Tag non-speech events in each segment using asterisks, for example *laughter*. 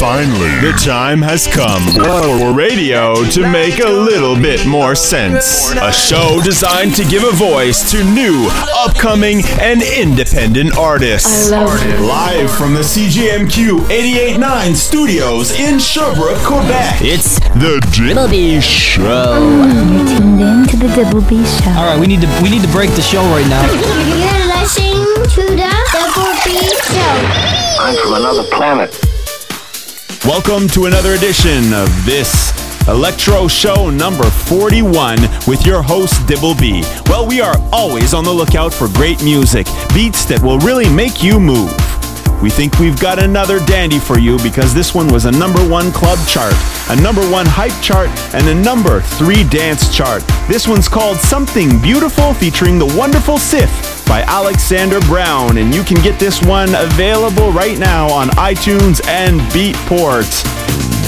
Finally, the time has come for radio to make a little bit more sense. A show designed to give a voice to new, upcoming, and independent artists. Live from the CJMQ 889 studios in Sherbrooke, Quebec. It's The Double B Show. You're tuned in to the Double B Show. All right, we need to we need to break the show right now. You're listening to the Double B Show. I'm from another planet. Welcome to another edition of this Electro Show number 41 with your host Dibblebee. Well, we are always on the lookout for great music, beats that will really make you move. We think we've got another dandy for you because this one was a number one club chart, a number one hype chart, and a number three dance chart. This one's called Something Beautiful featuring the wonderful Sif by Alexander Brown, and you can get this one available right now on iTunes and Beatport.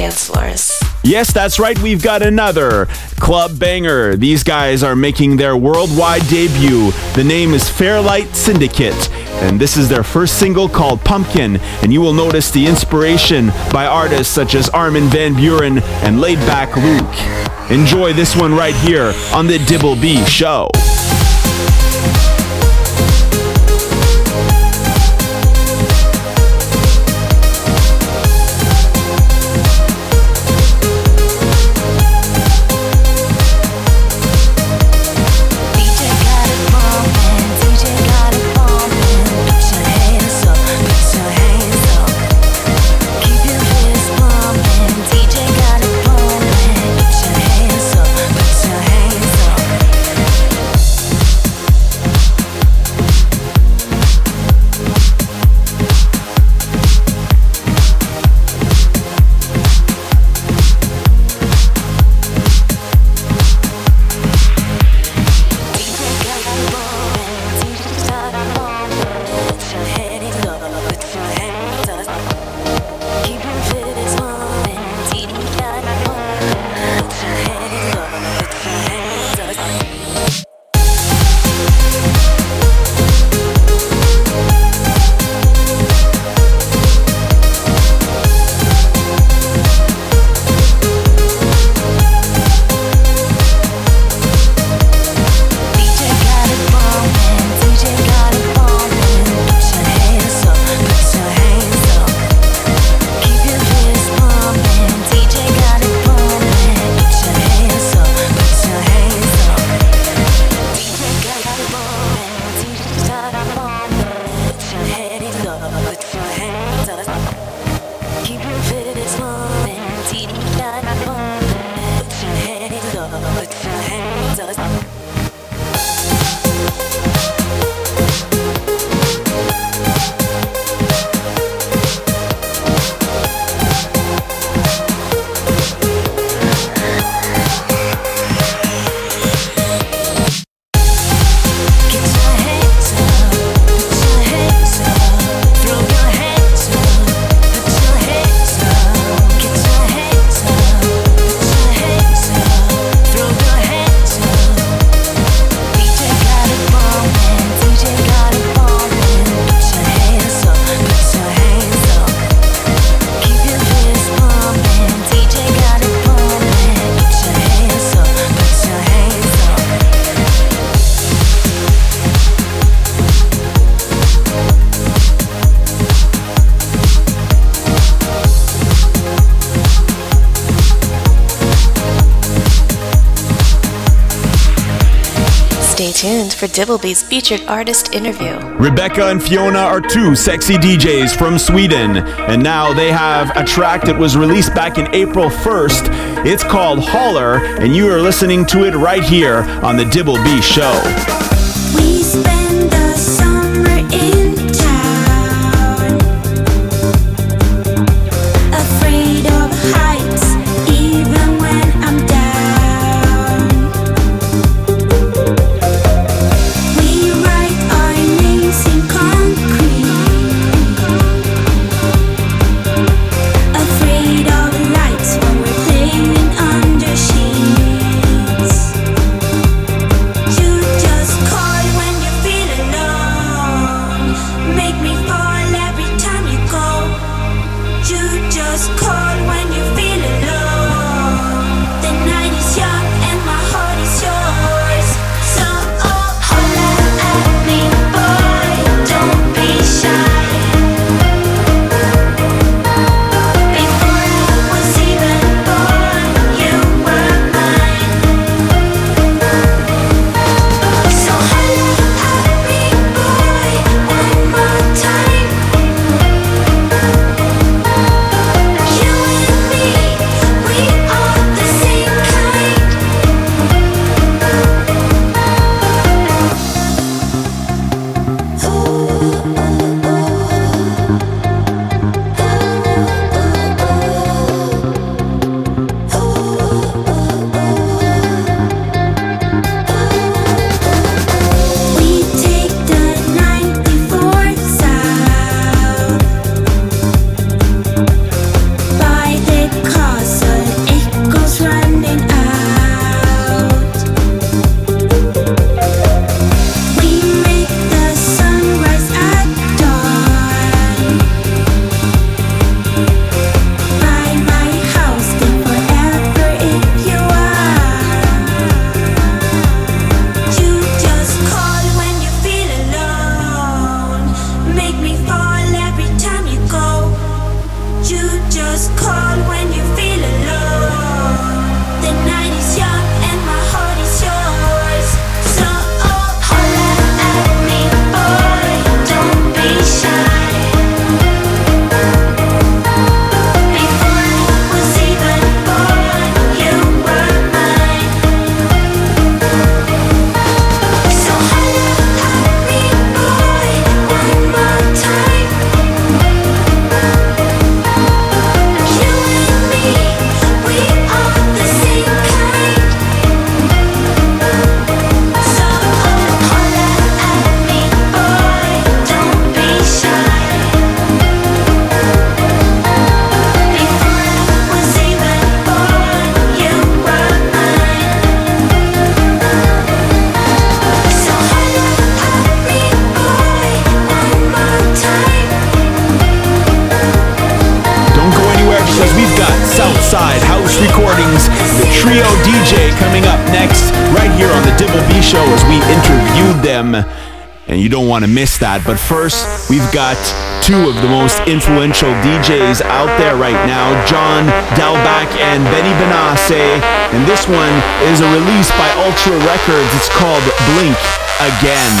Dance floors. Yes, that's right. We've got another club banger. These guys are making their worldwide debut. The name is Fairlight Syndicate, and this is their first single called Pumpkin. And you will notice the inspiration by artists such as Armin Van Buuren and Laidback Luke. Enjoy this one right here on the Dibblebee Show. Dibblebee's featured artist interview. Rebecca and Fiona are two sexy DJs from Sweden, and now they have a track that was released back in April 1st. It's called Holler, and you are listening to it right here on the Dibblebee Show. Miss that. But first, we've got two of the most influential DJs out there right now, John Dahlback and Benny Benassi. And this one is a release by Ultra Records. It's called Blink Again.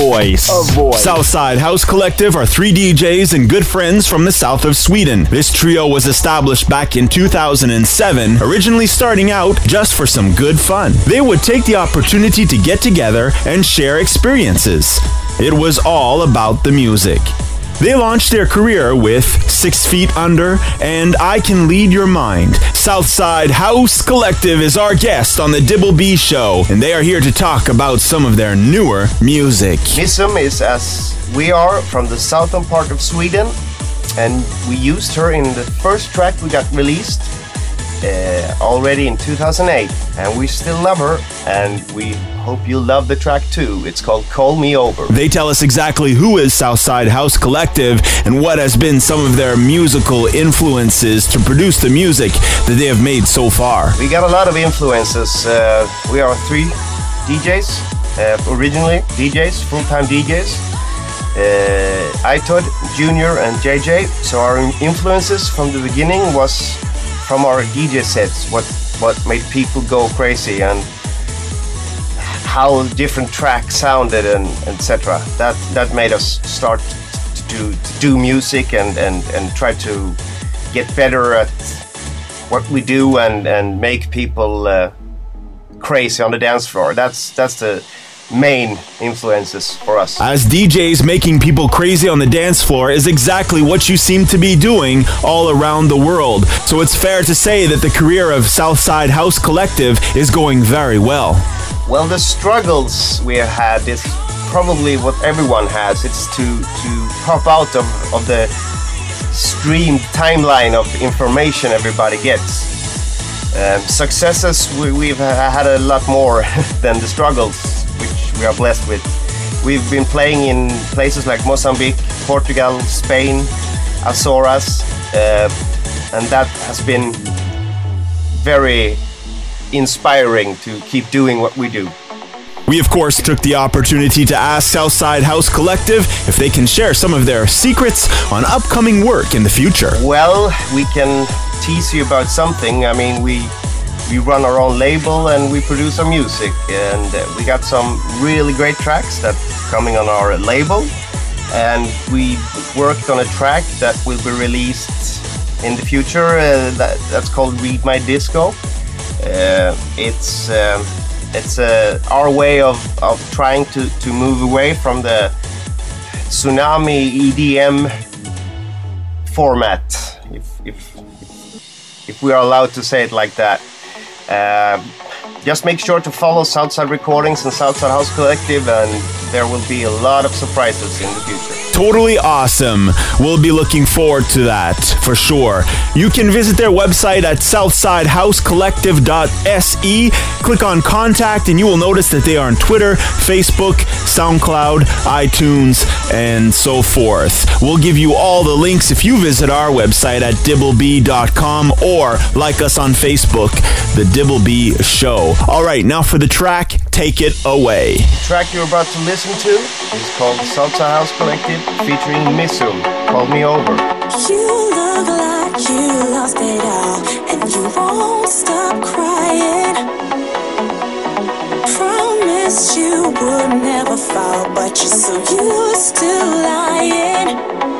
Voice. A voice. Southside House Collective are three DJs and good friends from the south of Sweden. This trio was established back in 2007, originally starting out just for some good fun. They would take the opportunity to get together and share experiences. It was all about the music. They launched their career with Six Feet Under and I Can Lead Your Mind. Southside House Collective is our guest on the Dibble B Show, and they are here to talk about some of their newer music. Missum is as we are from the southern part of Sweden, and we used her in the first track we got released uh, already in 2008, and we still love her, and we hope you love the track too. It's called Call Me Over. They tell us exactly who is Southside House Collective and what has been some of their musical influences to produce the music that they have made so far. We got a lot of influences. Uh, we are three DJs, uh, originally DJs, full time DJs. Uh, Itod, Junior, and JJ. So our influences from the beginning was from our DJ sets, what what made people go crazy and how different tracks sounded and etc. That that made us start to do to do music and and and try to get better at what we do and and make people uh, crazy on the dance floor. That's that's the main influences for us. As DJs, making people crazy on the dance floor is exactly what you seem to be doing all around the world. So it's fair to say that the career of Southside House Collective is going very well. Well, the struggles we have had is probably what everyone has. It's to to pop out of, of the streamed timeline of information everybody gets. Um, successes, we, we've had a lot more *laughs* than the struggles, which we are blessed with. We've been playing in places like Mozambique, Portugal, Spain, Azores, uh, and that has been very inspiring to keep doing what we do. We, of course, took the opportunity to ask Southside House Collective if they can share some of their secrets on upcoming work in the future. Well, we can tease you about something. I mean, we we run our own label and we produce our music, and uh, we got some really great tracks that coming on our label. And we worked on a track that will be released in the future. Uh, that, that's called Read My Disco. Uh, it's um, it's uh, our way of, of trying to, to move away from the tsunami EDM format, if, if, if we are allowed to say it like that. Uh, just make sure to follow Southside Recordings and Southside House Collective, and there will be a lot of surprises in the future. Totally awesome. We'll be looking forward to that for sure. You can visit their website at southsidehousecollective.se. Click on contact, and you will notice that they are on Twitter, Facebook, SoundCloud, iTunes, and so forth. We'll give you all the links if you visit our website at dibblebee.com or like us on Facebook, The Dibblebee Show. All right, now for the track, take it away. The track you're about to listen to is called Southside House Collective featuring Missum. Call me over. You look like you lost it all, and you won't stop crying. Promised you would never fall, but you're so used to lying.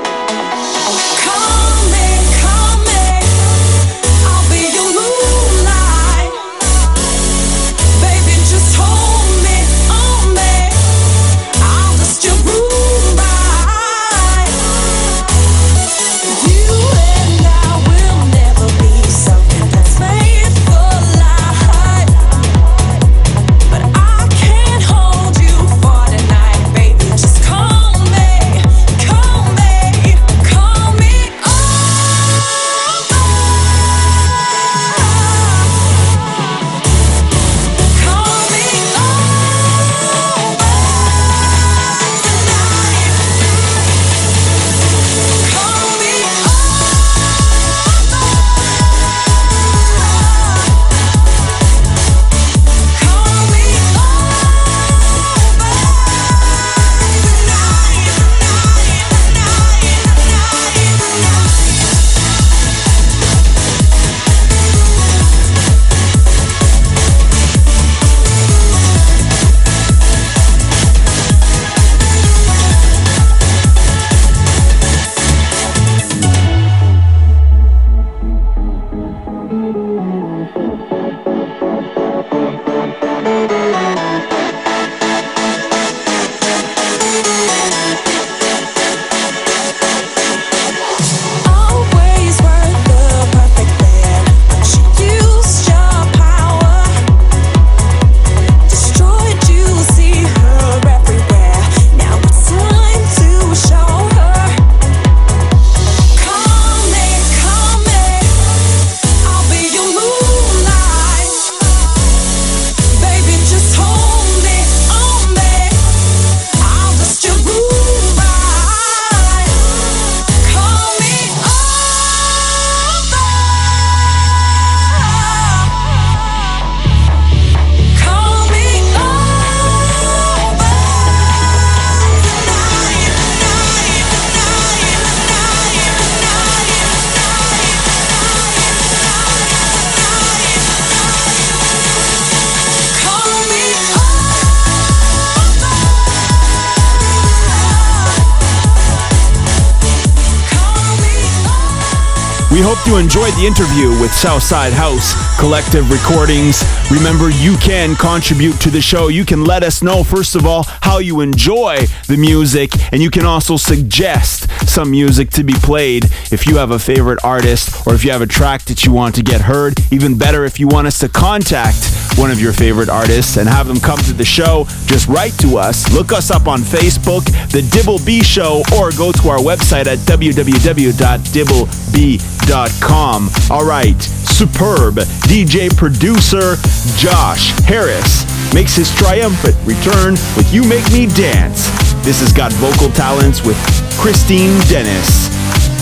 We hope you enjoyed the interview with Southside House Collective Recordings. Remember, you can contribute to the show. You can let us know, first of all, how you enjoy the music, and you can also suggest some music to be played if you have a favorite artist or if you have a track that you want to get heard. Even better, if you want us to contact one of your favorite artists and have them come to the show, just write to us. Look us up on Facebook, The Dibblebee Show, or go to our website at www.dibblebee.com. All right, superb DJ producer Josh Harris makes his triumphant return with You Make Me Dance. This has got vocal talents with Christine Dennis.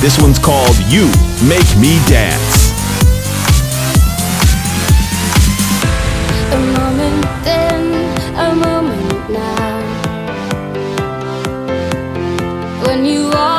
This one's called You Make Me Dance. You walk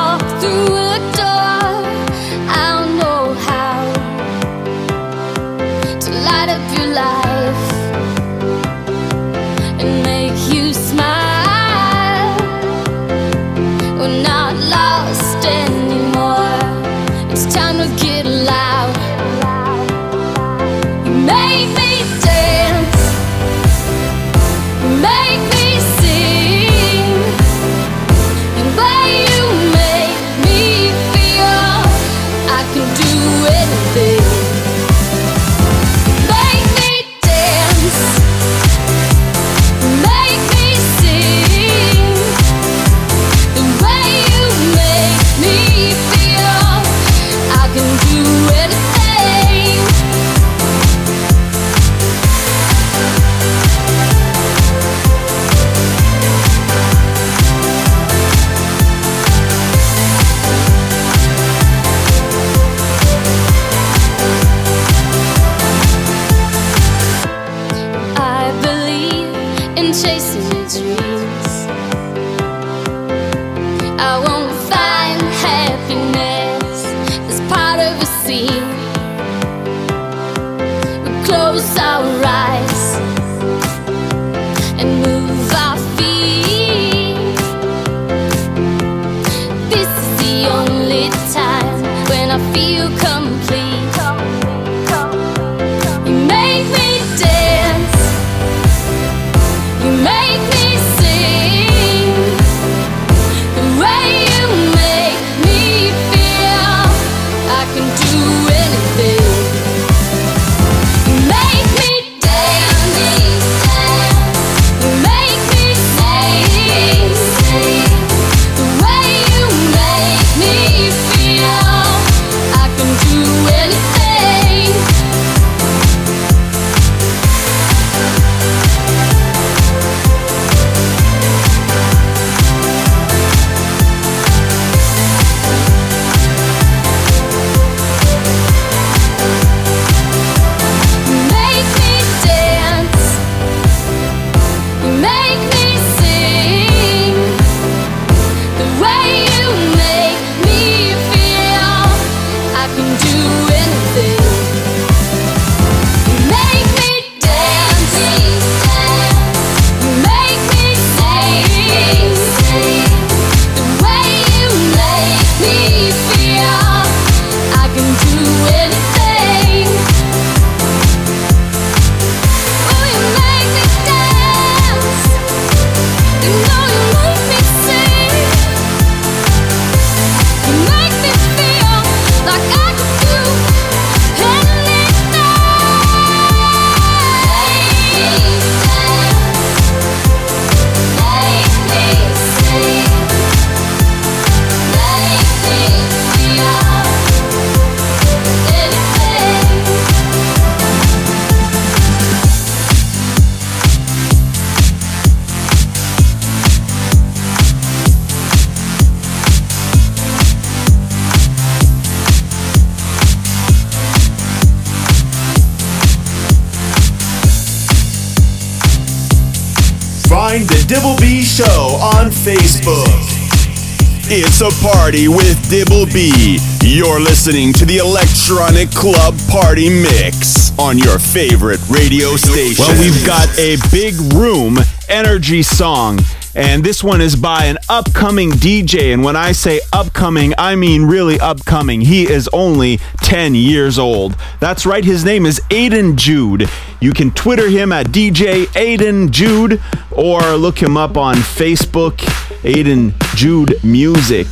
party with Dibblebee. You're listening to the Electronic Club Party Mix on your favorite radio station. Well, we've got a big room energy song. And this one is by an upcoming DJ. And when I say upcoming, I mean really upcoming. He is only 10 years old. That's right, his name is Aiden Jude. You can Twitter him at DJ Aiden Jude or look him up on Facebook, Aiden Jude Music.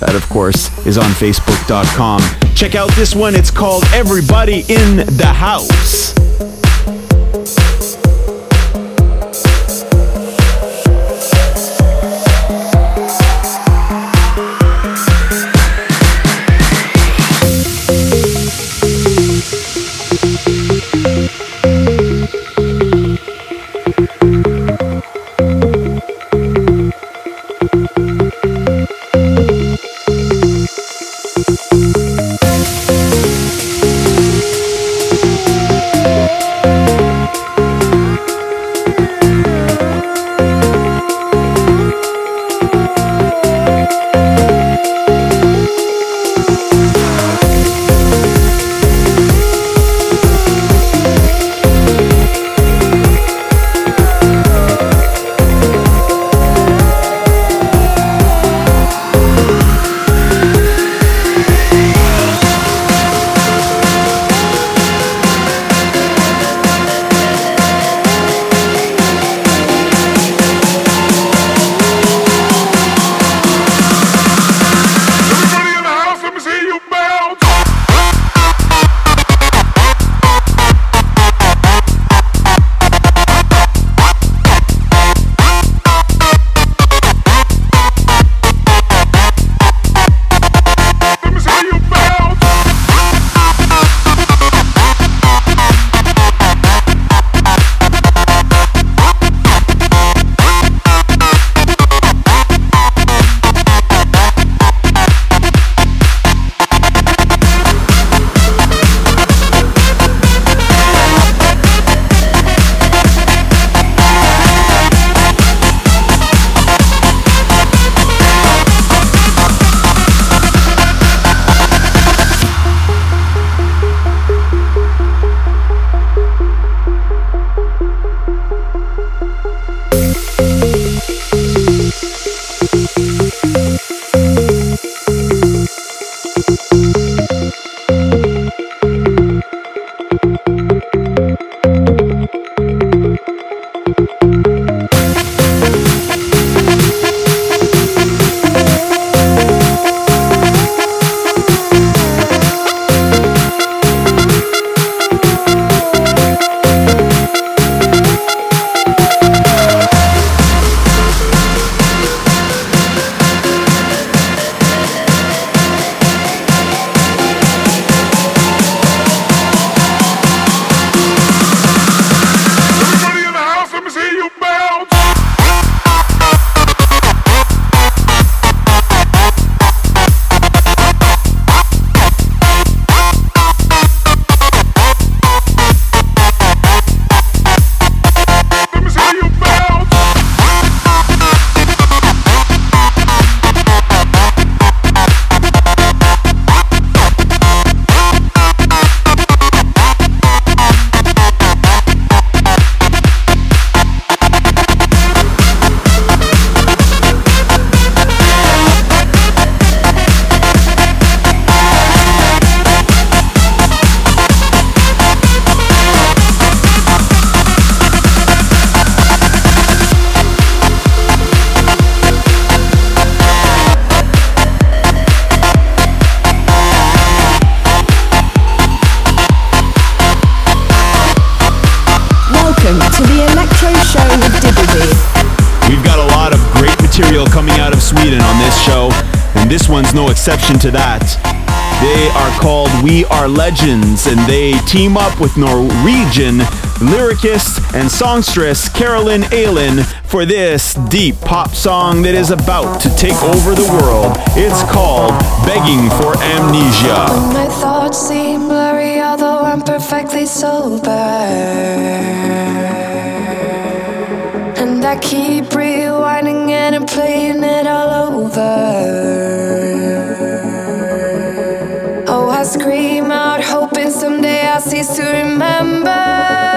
That, of course, is on Facebook.com. Check out this one. It's called Everybody in the House. and this one's no exception to that. They are called We Are Legends, and they team up with Norwegian lyricist and songstress Carolyn Aylin for this deep pop song that is about to take over the world. It's called Begging for Amnesia. When my thoughts seem blurry, although I'm perfectly sober. And I keep rewinding it and playing it all over. I cease to remember.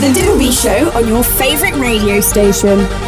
to The Doobie Show on your favourite radio station.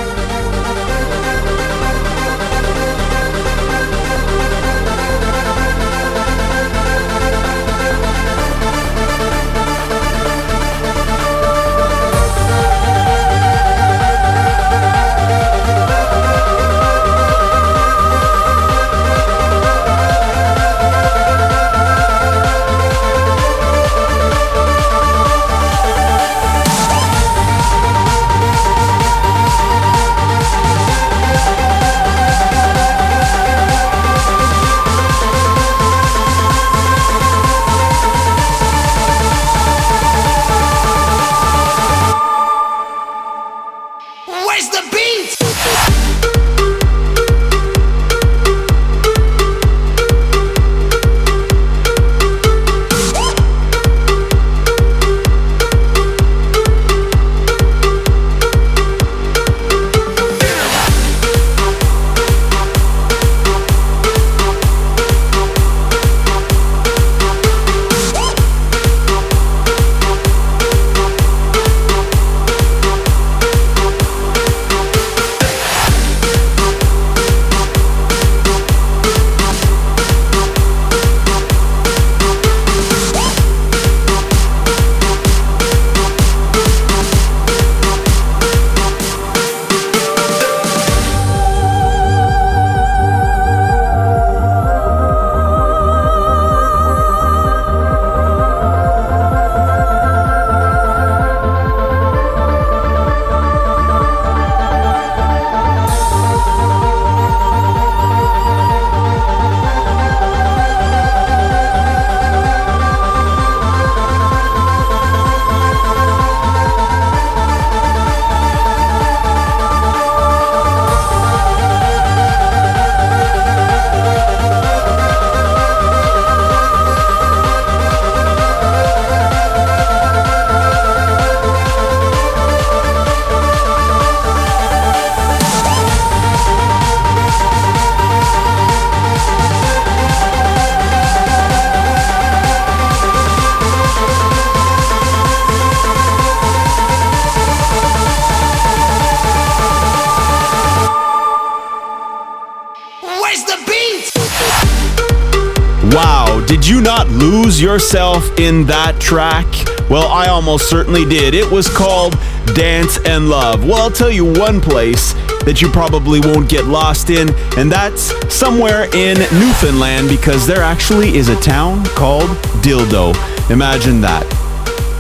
Yourself in that track? Well, I almost certainly did. It was called Dance and Love. Well, I'll tell you one place that you probably won't get lost in, and that's somewhere in Newfoundland because there actually is a town called Dildo. Imagine that.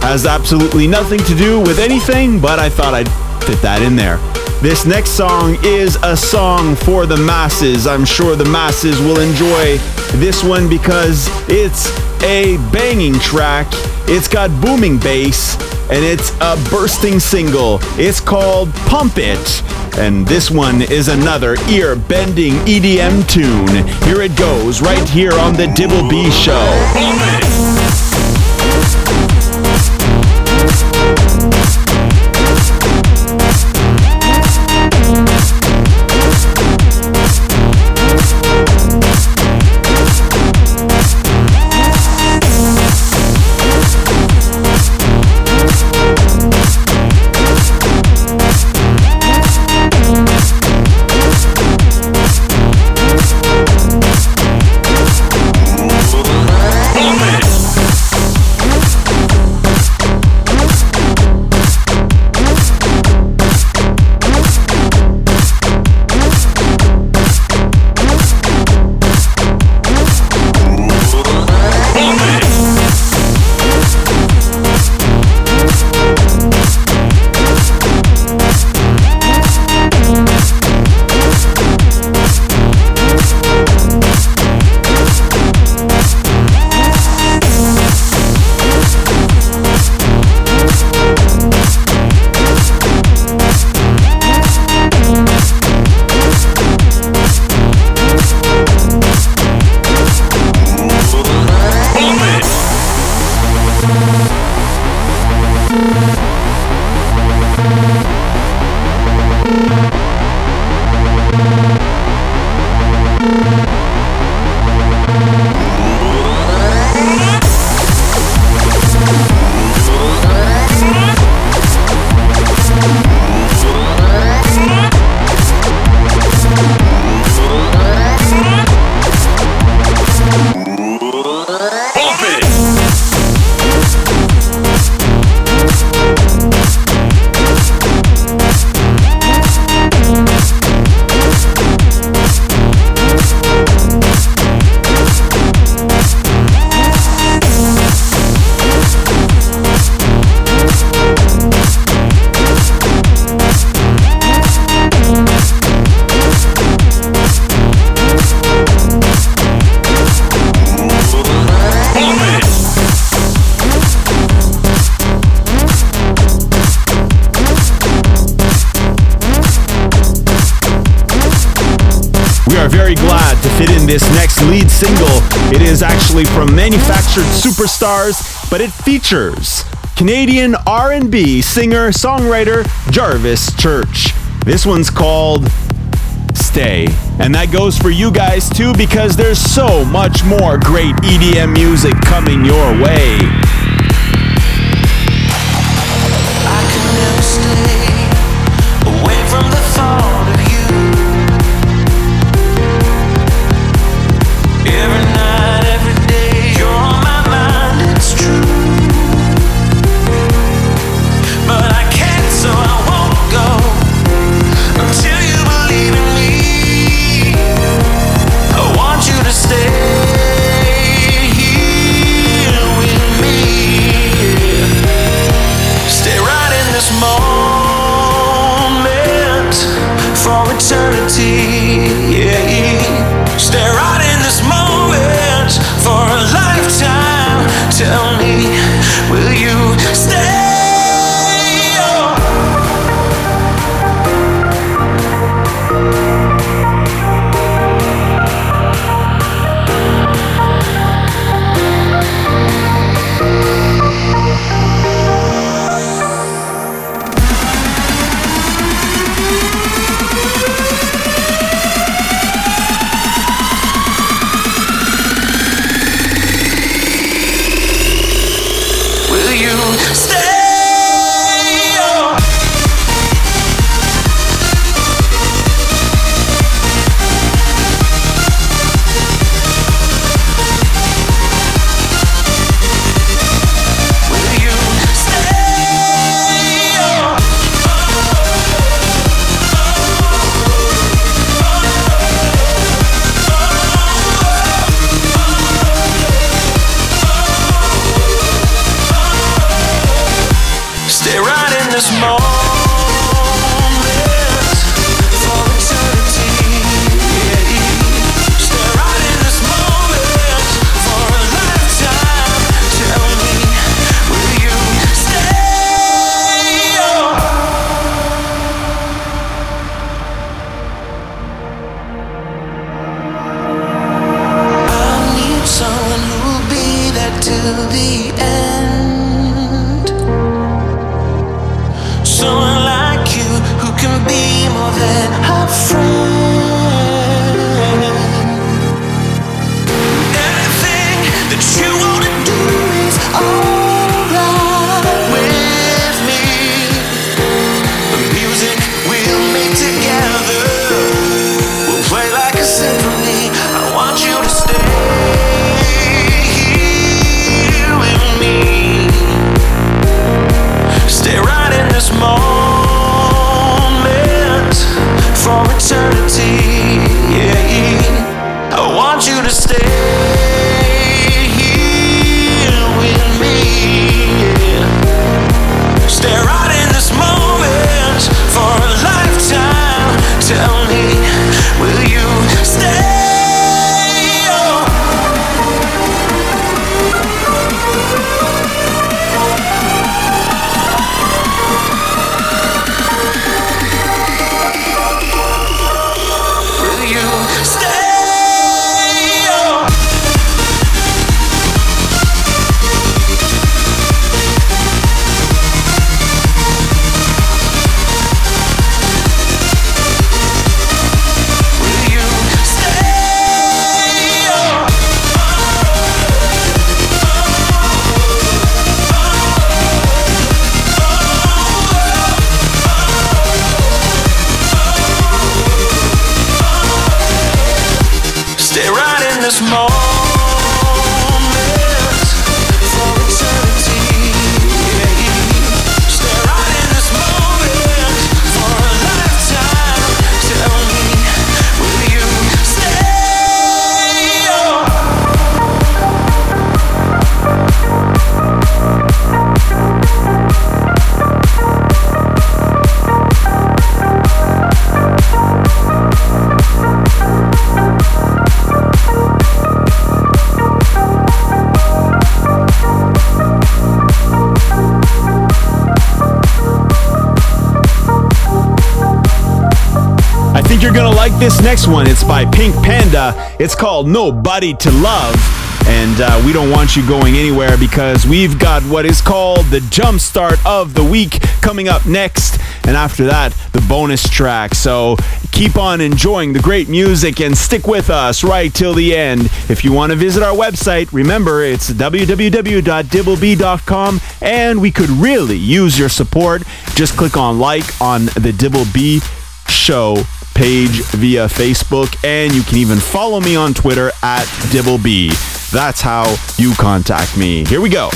Has absolutely nothing to do with anything, but I thought I'd fit that in there. This next song is a song for the masses. I'm sure the masses will enjoy this one because it's a banging track. It's got booming bass and it's a bursting single. It's called Pump It. And this one is another ear bending EDM tune. Here it goes, right here on The Dibblebee Show. Lead single. It is actually from manufactured superstars, but it features Canadian R&B singer songwriter Jarvis Church. This one's called Stay. And that goes for you guys too because there's so much more great EDM music coming your way. You're gonna like this next one. It's by Pink Panda. It's called Nobody to Love. And uh, we don't want you going anywhere because we've got what is called the jump start of the week coming up next. And after that, the bonus track. So keep on enjoying the great music and stick with us right till the end. If you want to visit our website, remember it's www.dibblebee.com and we could really use your support. Just click on like on the Dibblebee show page via Facebook, and you can even follow me on Twitter at Dibblebee. That's how you contact me. Here we go.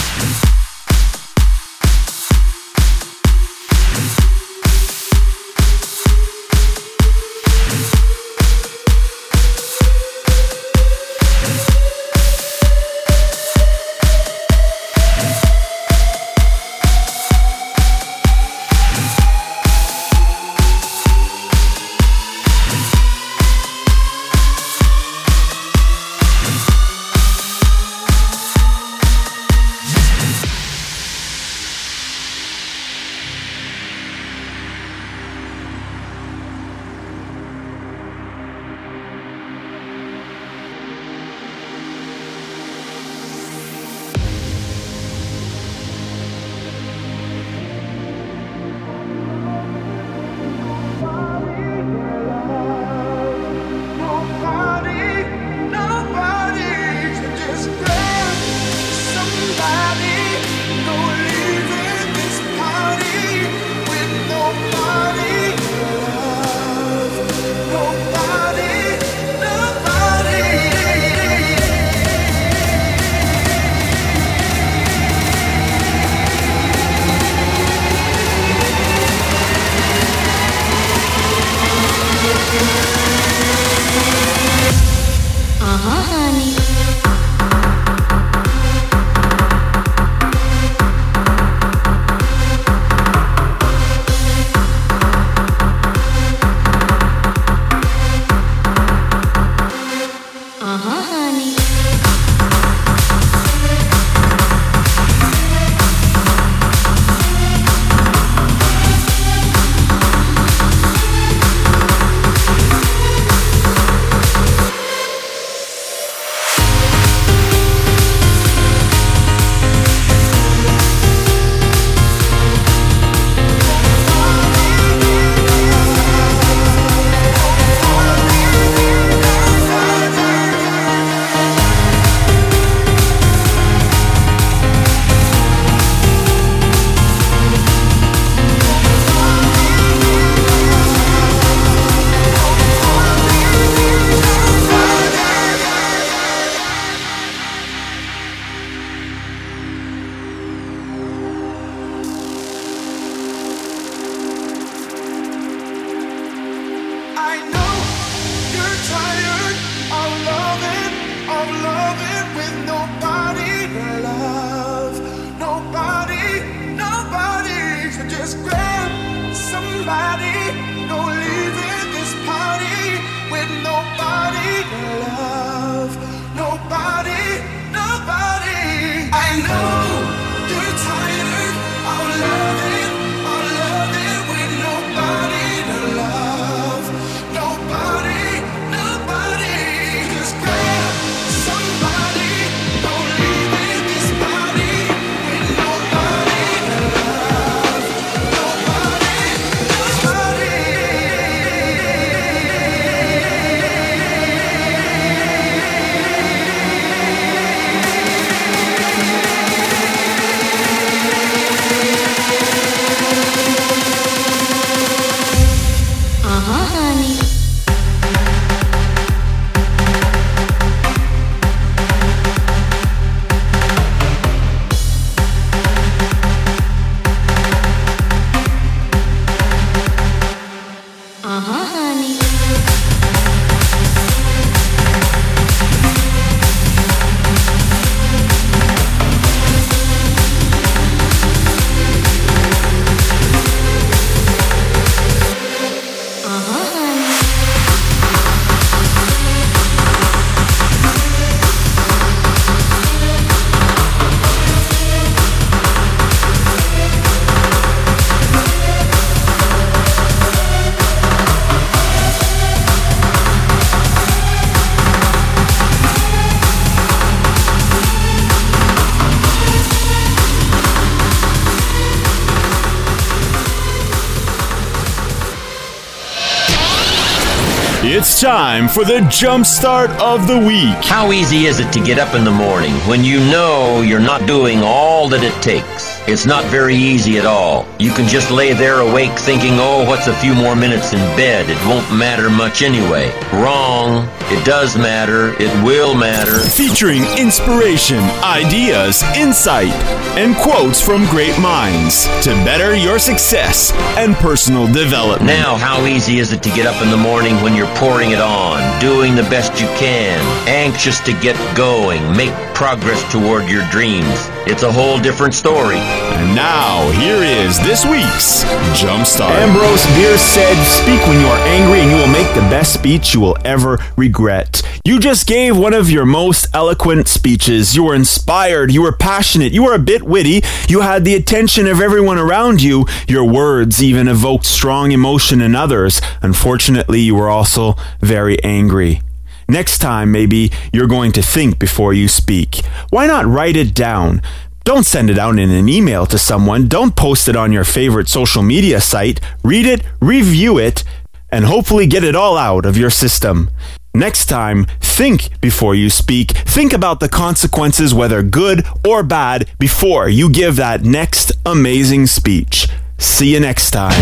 Time for the jumpstart of the week. How easy is it to get up in the morning when you know you're not doing all that it takes? It's not very easy at all. You can just lay there awake thinking, oh, what's a few more minutes in bed? It won't matter much anyway. Wrong. It does matter. It will matter. Featuring inspiration, ideas, insight, and quotes from great minds to better your success and personal development. Now, how easy is it to get up in the morning when you're pouring it on, doing the best you can, anxious to get going, make progress toward your dreams? It's a whole different story. And now, here is this week's Jumpstart. Ambrose Bierce said, Speak when you are angry, and you will make the best speech you will ever regret. You just gave one of your most eloquent speeches. You were inspired, you were passionate, you were a bit witty, you had the attention of everyone around you. Your words even evoked strong emotion in others. Unfortunately, you were also very angry. Next time, maybe you're going to think before you speak. Why not write it down? Don't send it out in an email to someone. Don't post it on your favorite social media site. Read it, review it, and hopefully get it all out of your system. Next time, think before you speak. Think about the consequences, whether good or bad, before you give that next amazing speech. See you next time.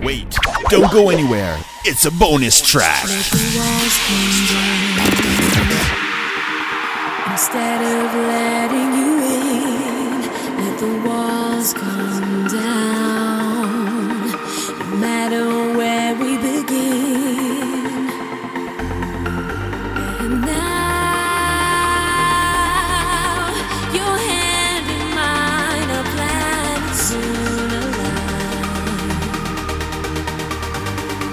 Wait, don't go anywhere. It's a bonus track. Instead of letting you come down. No matter where we begin. And now, your hand in mine, our soon.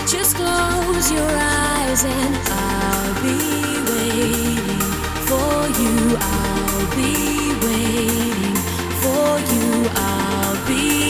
Just close your eyes and I'll be waiting for you. I'll be waiting for you. I'll be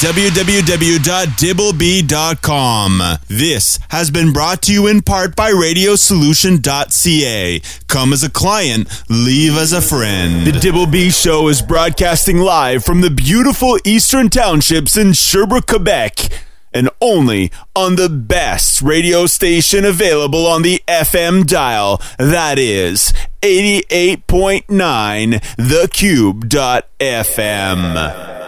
www.dibblebee.com. This has been brought to you in part by radiosolution.ca. Come as a client, leave as a friend. The Dibblebee Show is broadcasting live from the beautiful eastern townships in Sherbrooke, Quebec and only on the best radio station available on the FM dial. That is 88.9 thecube.fm.